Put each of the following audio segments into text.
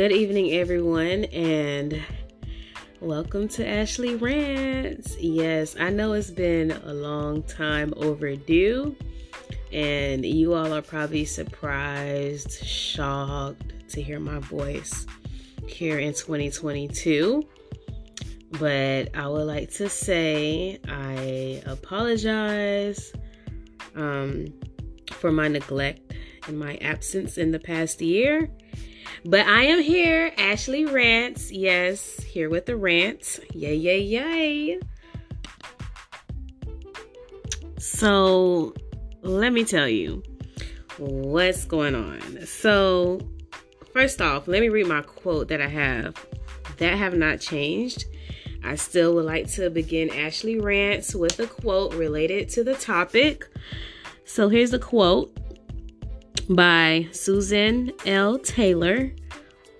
Good evening, everyone, and welcome to Ashley Rants. Yes, I know it's been a long time overdue, and you all are probably surprised, shocked to hear my voice here in 2022. But I would like to say I apologize um, for my neglect and my absence in the past year. But I am here, Ashley Rants. Yes, here with the rants. Yay, yay, yay. So, let me tell you what's going on. So, first off, let me read my quote that I have that have not changed. I still would like to begin Ashley Rants with a quote related to the topic. So, here's the quote by Susan L. Taylor.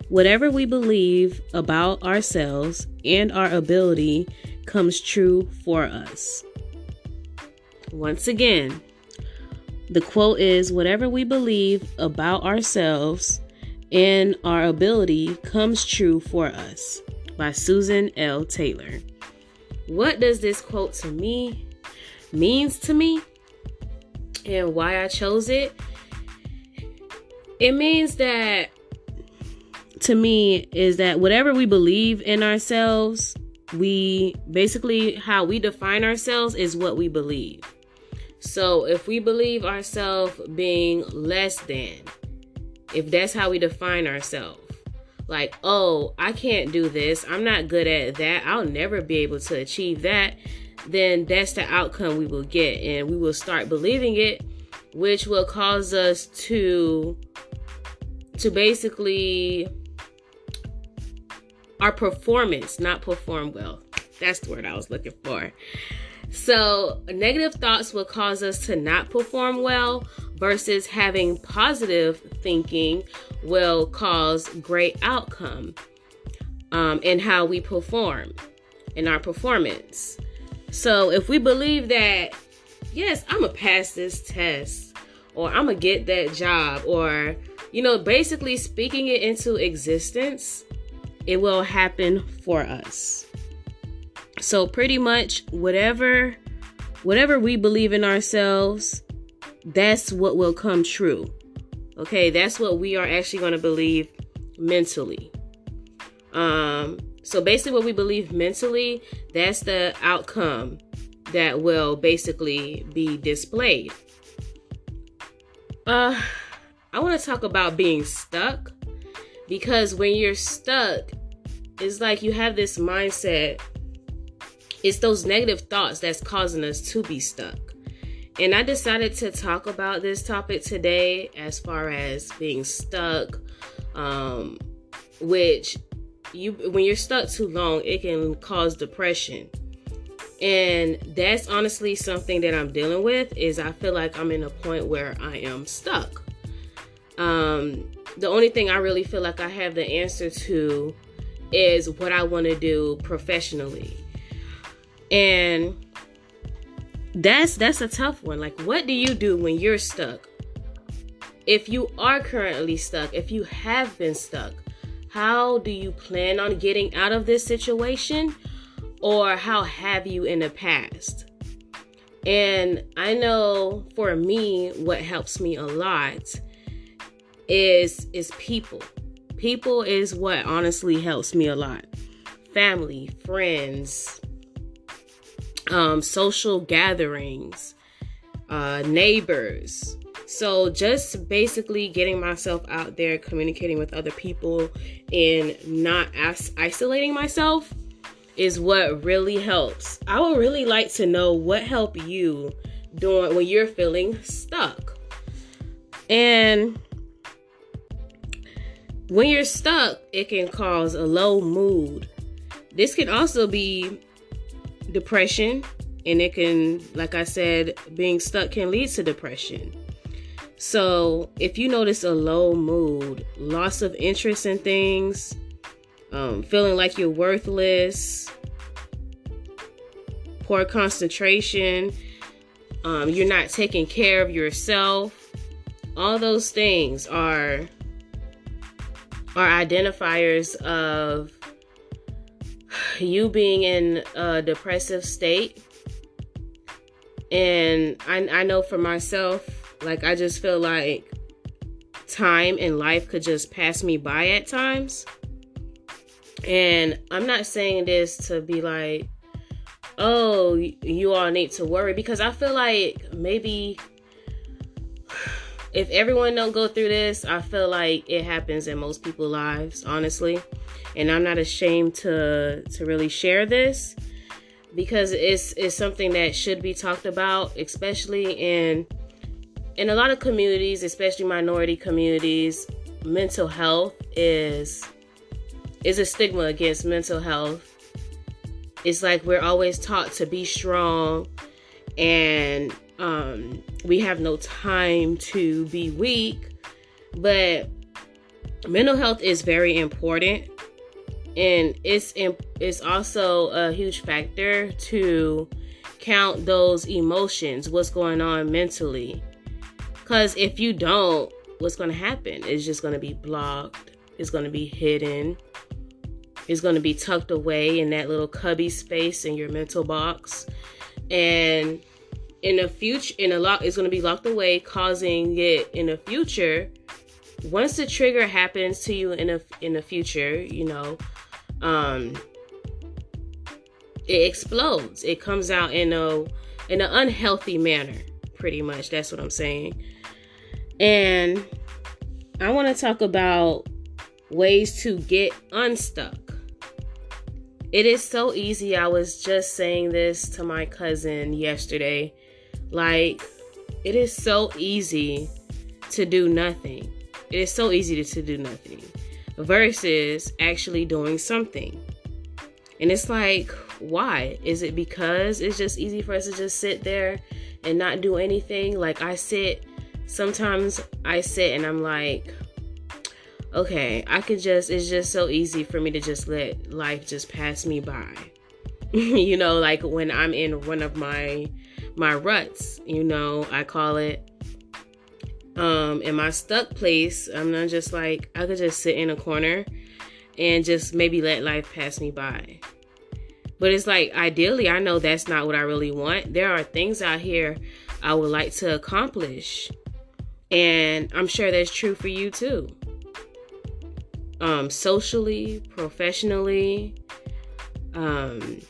Whatever we believe about ourselves and our ability comes true for us. Once again, the quote is Whatever we believe about ourselves and our ability comes true for us by Susan L. Taylor. What does this quote to me means to me and why I chose it? It means that to me is that whatever we believe in ourselves, we basically how we define ourselves is what we believe. So if we believe ourselves being less than, if that's how we define ourselves, like, oh, I can't do this, I'm not good at that, I'll never be able to achieve that, then that's the outcome we will get. And we will start believing it, which will cause us to to basically our performance not perform well. That's the word I was looking for. So, negative thoughts will cause us to not perform well versus having positive thinking will cause great outcome um, in how we perform in our performance. So, if we believe that, yes, I'm gonna pass this test, or I'm gonna get that job, or you know, basically speaking it into existence, it will happen for us. So pretty much whatever whatever we believe in ourselves, that's what will come true. Okay, that's what we are actually going to believe mentally. Um so basically what we believe mentally, that's the outcome that will basically be displayed. Uh I want to talk about being stuck because when you're stuck, it's like you have this mindset. It's those negative thoughts that's causing us to be stuck. And I decided to talk about this topic today as far as being stuck, um, which you when you're stuck too long, it can cause depression. And that's honestly something that I'm dealing with is I feel like I'm in a point where I am stuck. Um, the only thing I really feel like I have the answer to is what I want to do professionally. And that's that's a tough one. Like what do you do when you're stuck? If you are currently stuck, if you have been stuck, how do you plan on getting out of this situation? Or how have you in the past? And I know for me, what helps me a lot is is people. People is what honestly helps me a lot. Family, friends, um, social gatherings, uh, neighbors. So just basically getting myself out there, communicating with other people, and not as- isolating myself is what really helps. I would really like to know what help you doing when you're feeling stuck. And when you're stuck, it can cause a low mood. This can also be depression, and it can, like I said, being stuck can lead to depression. So, if you notice a low mood, loss of interest in things, um, feeling like you're worthless, poor concentration, um, you're not taking care of yourself, all those things are are identifiers of you being in a depressive state. And I, I know for myself, like, I just feel like time and life could just pass me by at times. And I'm not saying this to be like, oh, you all need to worry because I feel like maybe if everyone don't go through this, I feel like it happens in most people's lives, honestly. And I'm not ashamed to to really share this because it's it's something that should be talked about, especially in in a lot of communities, especially minority communities. Mental health is is a stigma against mental health. It's like we're always taught to be strong and um, we have no time to be weak. But mental health is very important and it's it's also a huge factor to count those emotions what's going on mentally because if you don't what's going to happen it's just going to be blocked it's going to be hidden it's going to be tucked away in that little cubby space in your mental box. And in the future in a lock, it's going to be locked away causing it in the future once the trigger happens to you in a in the future you know um it explodes. It comes out in a in an unhealthy manner pretty much. That's what i'm saying. And i want to talk about ways to get unstuck it is so easy i was just saying this to my cousin yesterday like, it is so easy to do nothing. It is so easy to, to do nothing versus actually doing something. And it's like, why? Is it because it's just easy for us to just sit there and not do anything? Like, I sit, sometimes I sit and I'm like, okay, I could just, it's just so easy for me to just let life just pass me by. you know, like when I'm in one of my my ruts, you know, I call it. Um, in my stuck place, I'm not just like I could just sit in a corner and just maybe let life pass me by. But it's like ideally, I know that's not what I really want. There are things out here I would like to accomplish. And I'm sure that's true for you too. Um, socially, professionally, um,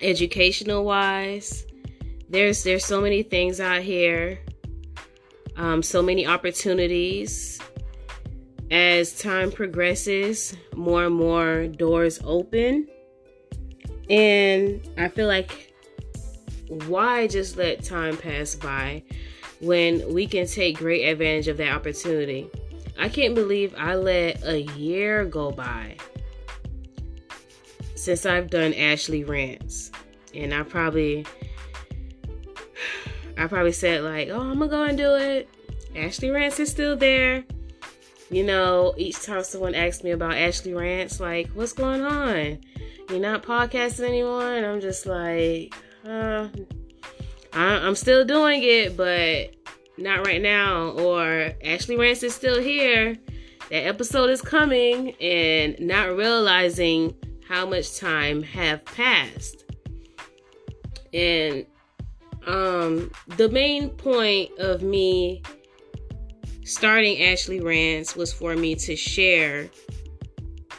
educational wise, there's there's so many things out here um, so many opportunities. As time progresses more and more doors open. And i feel like why just let time pass by when we can take great advantage of that opportunity i can't believe i let a year go by since i've done ashley rants and i probably I probably said like, "Oh, I'm gonna go and do it." Ashley Rants is still there. You know, each time someone asks me about Ashley Rants, like, "What's going on? You're not podcasting anymore?" And I'm just like, uh, I- I'm still doing it, but not right now. Or Ashley Rants is still here. That episode is coming, and not realizing how much time have passed. And um, the main point of me starting Ashley Rants was for me to share,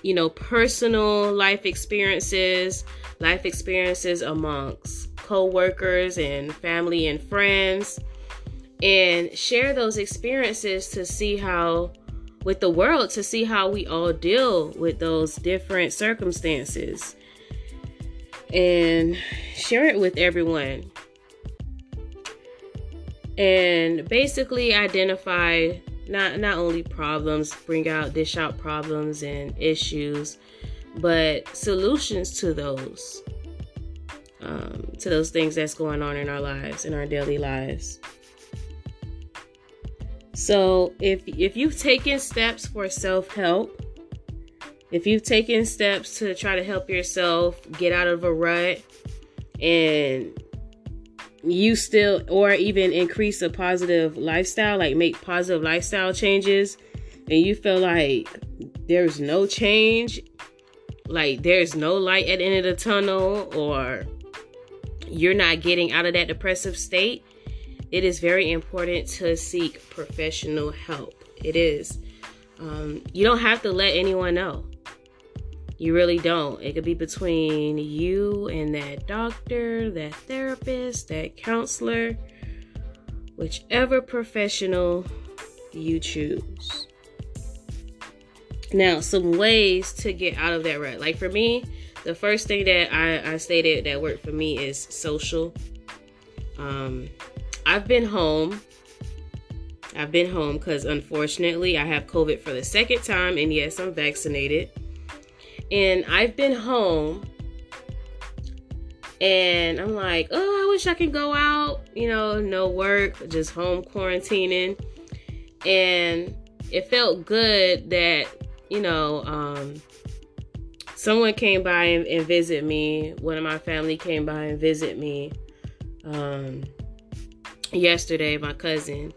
you know, personal life experiences, life experiences amongst co-workers and family and friends and share those experiences to see how with the world to see how we all deal with those different circumstances and share it with everyone and basically identify not not only problems, bring out dish out problems and issues, but solutions to those um, to those things that's going on in our lives, in our daily lives. So if if you've taken steps for self help, if you've taken steps to try to help yourself get out of a rut and you still or even increase a positive lifestyle like make positive lifestyle changes and you feel like there's no change, like there's no light at the end of the tunnel, or you're not getting out of that depressive state, it is very important to seek professional help. It is. Um, you don't have to let anyone know. You really don't. It could be between you and that doctor, that therapist, that counselor, whichever professional you choose. Now, some ways to get out of that rut. Like for me, the first thing that I, I stated that worked for me is social. Um, I've been home. I've been home because unfortunately I have COVID for the second time, and yes, I'm vaccinated. And I've been home, and I'm like, oh, I wish I could go out, you know, no work, just home quarantining. And it felt good that, you know, um, someone came by and, and visit me. One of my family came by and visit me. Um, yesterday, my cousin.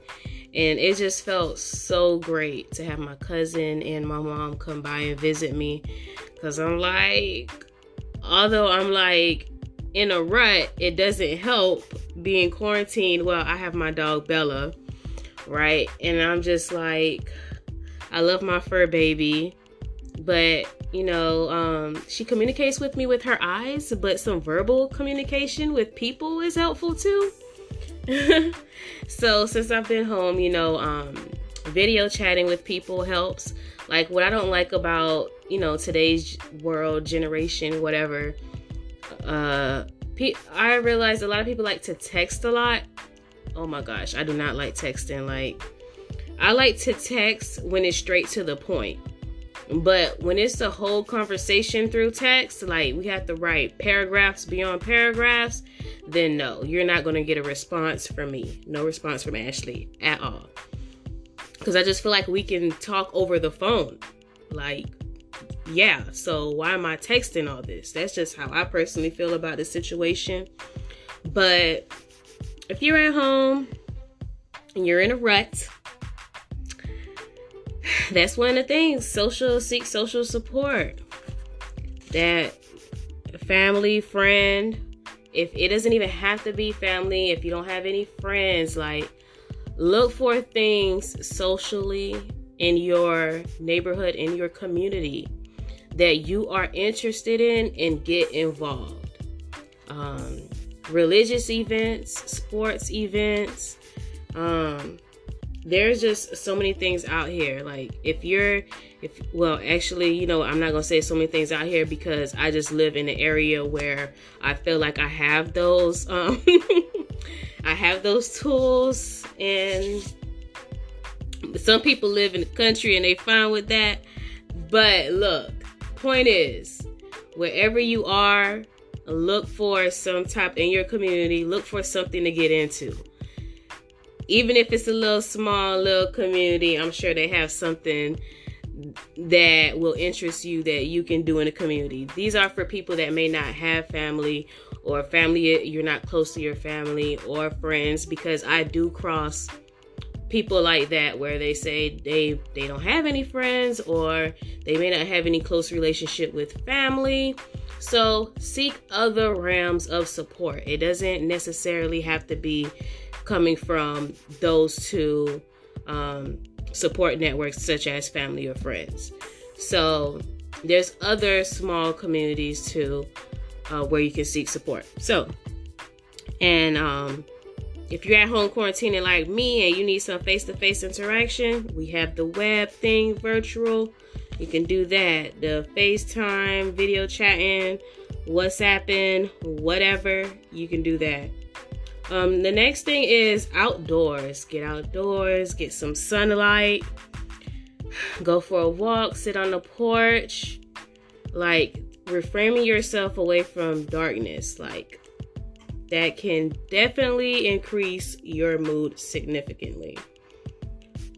And it just felt so great to have my cousin and my mom come by and visit me. Because I'm like, although I'm like in a rut, it doesn't help being quarantined. Well, I have my dog Bella, right? And I'm just like, I love my fur baby. But, you know, um, she communicates with me with her eyes, but some verbal communication with people is helpful too. so since I've been home, you know, um, video chatting with people helps. Like what I don't like about you know today's world, generation, whatever. Uh, I realized a lot of people like to text a lot. Oh my gosh, I do not like texting. Like I like to text when it's straight to the point. But when it's a whole conversation through text, like we have to write paragraphs beyond paragraphs, then no, you're not going to get a response from me. No response from Ashley at all. Because I just feel like we can talk over the phone. Like, yeah, so why am I texting all this? That's just how I personally feel about the situation. But if you're at home and you're in a rut, that's one of the things. Social seek social support. That family, friend, if it doesn't even have to be family, if you don't have any friends, like look for things socially in your neighborhood, in your community that you are interested in and get involved. Um, religious events, sports events, um, there's just so many things out here. Like if you're if well actually, you know, I'm not gonna say so many things out here because I just live in an area where I feel like I have those um I have those tools and some people live in the country and they fine with that. But look, point is, wherever you are, look for some type in your community, look for something to get into even if it's a little small little community, I'm sure they have something that will interest you that you can do in a community. These are for people that may not have family or family you're not close to your family or friends because I do cross people like that where they say they they don't have any friends or they may not have any close relationship with family. So seek other realms of support. It doesn't necessarily have to be coming from those two um, support networks, such as family or friends. So there's other small communities too uh, where you can seek support. So, and um, if you're at home quarantining like me and you need some face to face interaction, we have the web thing virtual. You can do that. The FaceTime, video chatting, WhatsApping, whatever, you can do that. Um, the next thing is outdoors. Get outdoors, get some sunlight, go for a walk, sit on the porch. Like reframing yourself away from darkness, like that can definitely increase your mood significantly.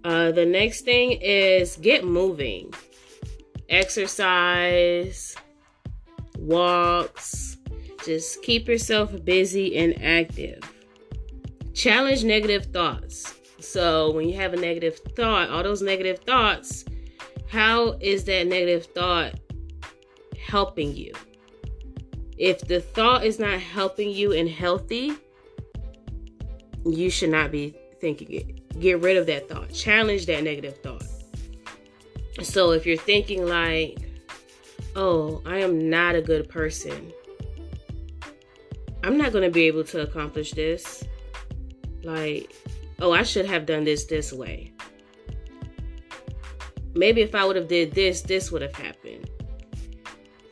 Uh, the next thing is get moving, exercise, walks, just keep yourself busy and active. Challenge negative thoughts. So when you have a negative thought, all those negative thoughts, how is that negative thought helping you? If the thought is not helping you and healthy, you should not be thinking it. Get rid of that thought. Challenge that negative thought. So if you're thinking like, oh, I am not a good person, I'm not going to be able to accomplish this. Like, oh, I should have done this this way. Maybe if I would have did this, this would have happened.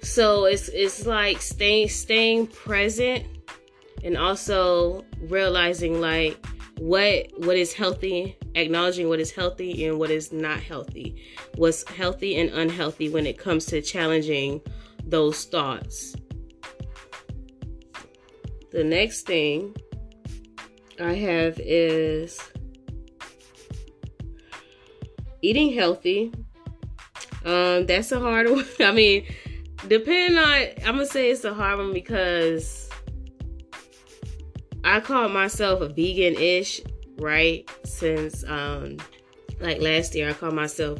So it's it's like staying staying present and also realizing like what what is healthy acknowledging what is healthy and what is not healthy what's healthy and unhealthy when it comes to challenging those thoughts the next thing i have is eating healthy um that's a hard one i mean depending on i'm gonna say it's a hard one because I call myself a vegan ish, right? Since um like last year I call myself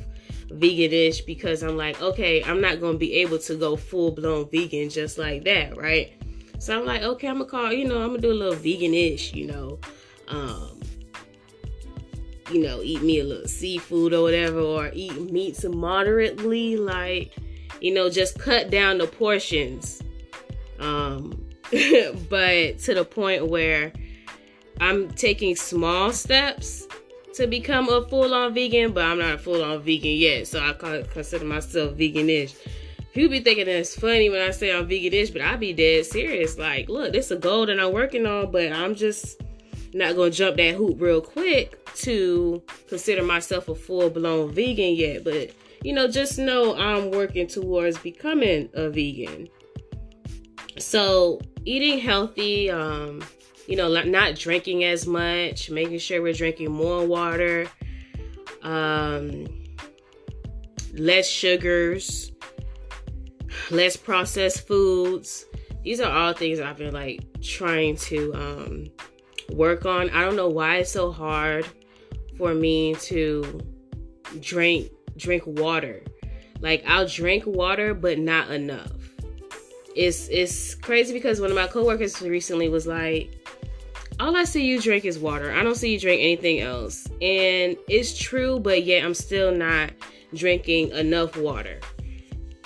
vegan ish because I'm like, okay, I'm not gonna be able to go full blown vegan just like that, right? So I'm like, okay, I'm gonna call, you know, I'm gonna do a little vegan ish, you know. Um you know, eat me a little seafood or whatever, or eat meats moderately, like, you know, just cut down the portions. Um, but to the point where I'm taking small steps to become a full on vegan, but I'm not a full on vegan yet. So I consider myself veganish. People be thinking that's funny when I say I'm veganish, but I be dead serious. Like, look, this is a goal that I'm working on, but I'm just not gonna jump that hoop real quick to consider myself a full blown vegan yet. But you know, just know I'm working towards becoming a vegan. So eating healthy, um, you know, not drinking as much, making sure we're drinking more water, um, less sugars, less processed foods. These are all things I've been like trying to um, work on. I don't know why it's so hard for me to drink drink water. Like I'll drink water, but not enough it's it's crazy because one of my coworkers recently was like, all I see you drink is water. I don't see you drink anything else. And it's true, but yet I'm still not drinking enough water.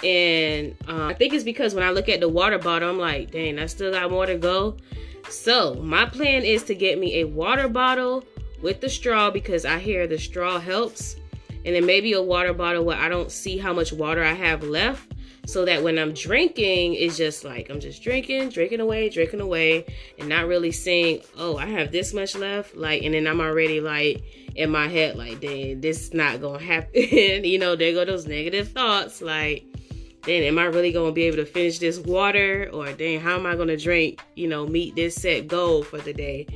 And uh, I think it's because when I look at the water bottle, I'm like, dang, I still got more to go. So my plan is to get me a water bottle with the straw because I hear the straw helps. And then maybe a water bottle where I don't see how much water I have left so that when I'm drinking, it's just like I'm just drinking, drinking away, drinking away, and not really seeing, oh, I have this much left. Like, and then I'm already like in my head, like, dang, this is not gonna happen. you know, there go those negative thoughts, like, then am I really gonna be able to finish this water? Or dang, how am I gonna drink, you know, meet this set goal for the day?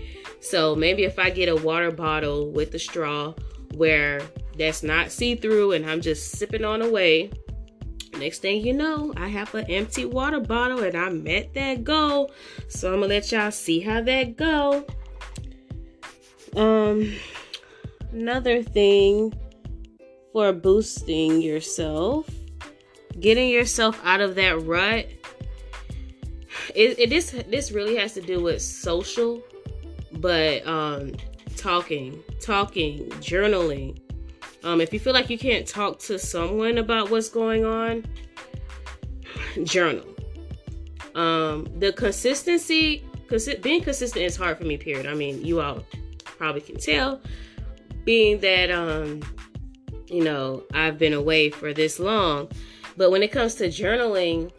So maybe if I get a water bottle with the straw where that's not see-through and I'm just sipping on away Next thing you know, I have an empty water bottle and I met that goal. So I'm gonna let y'all see how that go. Um another thing for boosting yourself, getting yourself out of that rut. It, it this this really has to do with social, but um talking, talking, journaling, um, if you feel like you can't talk to someone about what's going on, journal. Um, the consistency, consi- being consistent is hard for me. Period. I mean, you all probably can tell, being that um, you know I've been away for this long. But when it comes to journaling,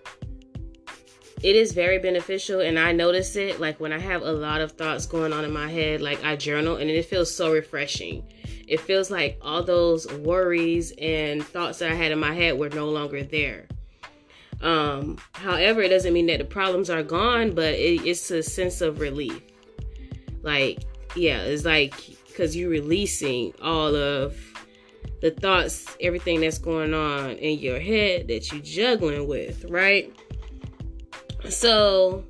it is very beneficial and i notice it like when i have a lot of thoughts going on in my head like i journal and it feels so refreshing it feels like all those worries and thoughts that I had in my head were no longer there. Um, however, it doesn't mean that the problems are gone, but it, it's a sense of relief. Like, yeah, it's like because you're releasing all of the thoughts, everything that's going on in your head that you're juggling with, right? So,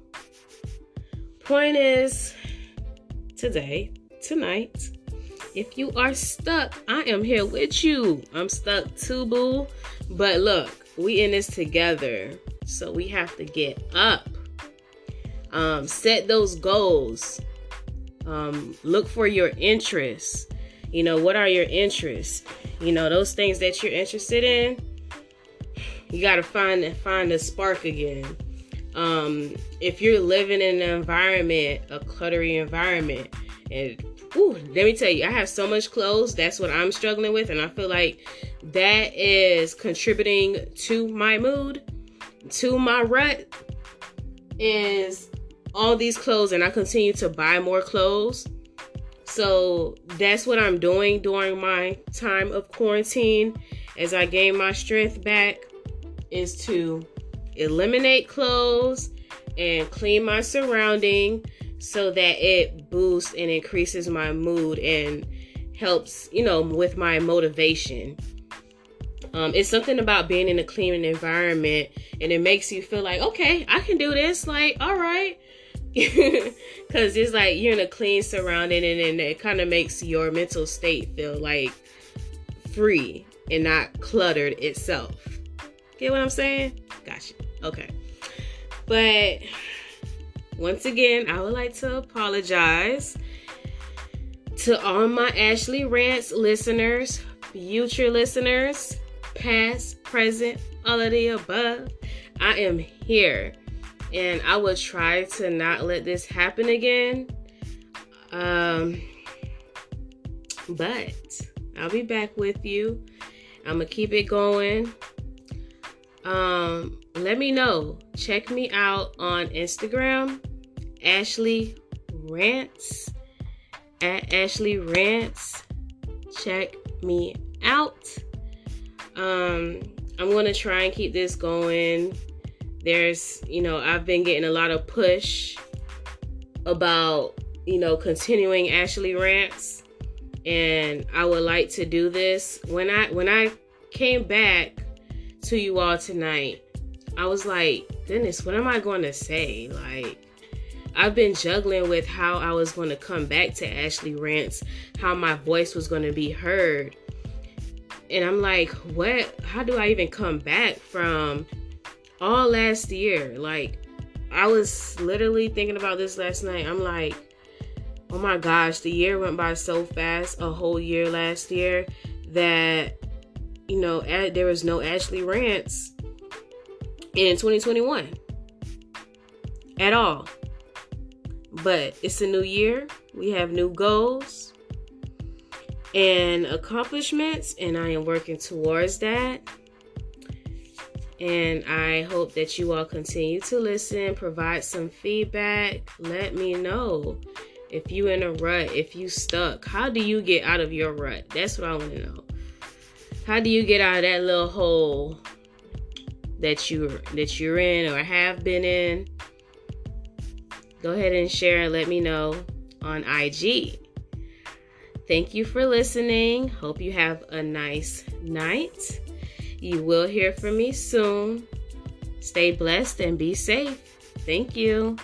point is today, tonight, if you are stuck, I am here with you. I'm stuck too, boo. But look, we in this together. So we have to get up. Um, set those goals. Um, look for your interests. You know, what are your interests? You know, those things that you're interested in. You gotta find find a spark again. Um, if you're living in an environment, a cluttery environment, and ooh, let me tell you, I have so much clothes. That's what I'm struggling with, and I feel like that is contributing to my mood, to my rut. Is all these clothes, and I continue to buy more clothes. So that's what I'm doing during my time of quarantine as I gain my strength back is to eliminate clothes and clean my surrounding so that it boosts and increases my mood and helps, you know, with my motivation. Um, it's something about being in a clean environment and it makes you feel like, okay, I can do this. Like, all right. Because it's like you're in a clean surrounding and, and it kind of makes your mental state feel like free and not cluttered itself. Get what I'm saying? Gotcha. Okay. But once again, I would like to apologize to all my Ashley Rants listeners, future listeners, past, present, all of the above. I am here and I will try to not let this happen again. Um, but I'll be back with you. I'm gonna keep it going. Um, let me know. Check me out on Instagram, Ashley Rants at Ashley Rants. Check me out. Um, I'm gonna try and keep this going. There's, you know, I've been getting a lot of push about, you know, continuing Ashley Rants, and I would like to do this. When I when I came back to you all tonight, I was like, goodness, what am I going to say? Like, I've been juggling with how I was going to come back to Ashley Rants, how my voice was going to be heard. And I'm like, what? How do I even come back from all last year? Like, I was literally thinking about this last night. I'm like, oh my gosh, the year went by so fast, a whole year last year, that you know, there was no Ashley Rants in 2021 at all. But it's a new year. We have new goals and accomplishments, and I am working towards that. And I hope that you all continue to listen, provide some feedback. Let me know if you in a rut, if you stuck. How do you get out of your rut? That's what I want to know. How do you get out of that little hole that you that you're in or have been in? Go ahead and share and let me know on IG. Thank you for listening. Hope you have a nice night. You will hear from me soon. Stay blessed and be safe. Thank you.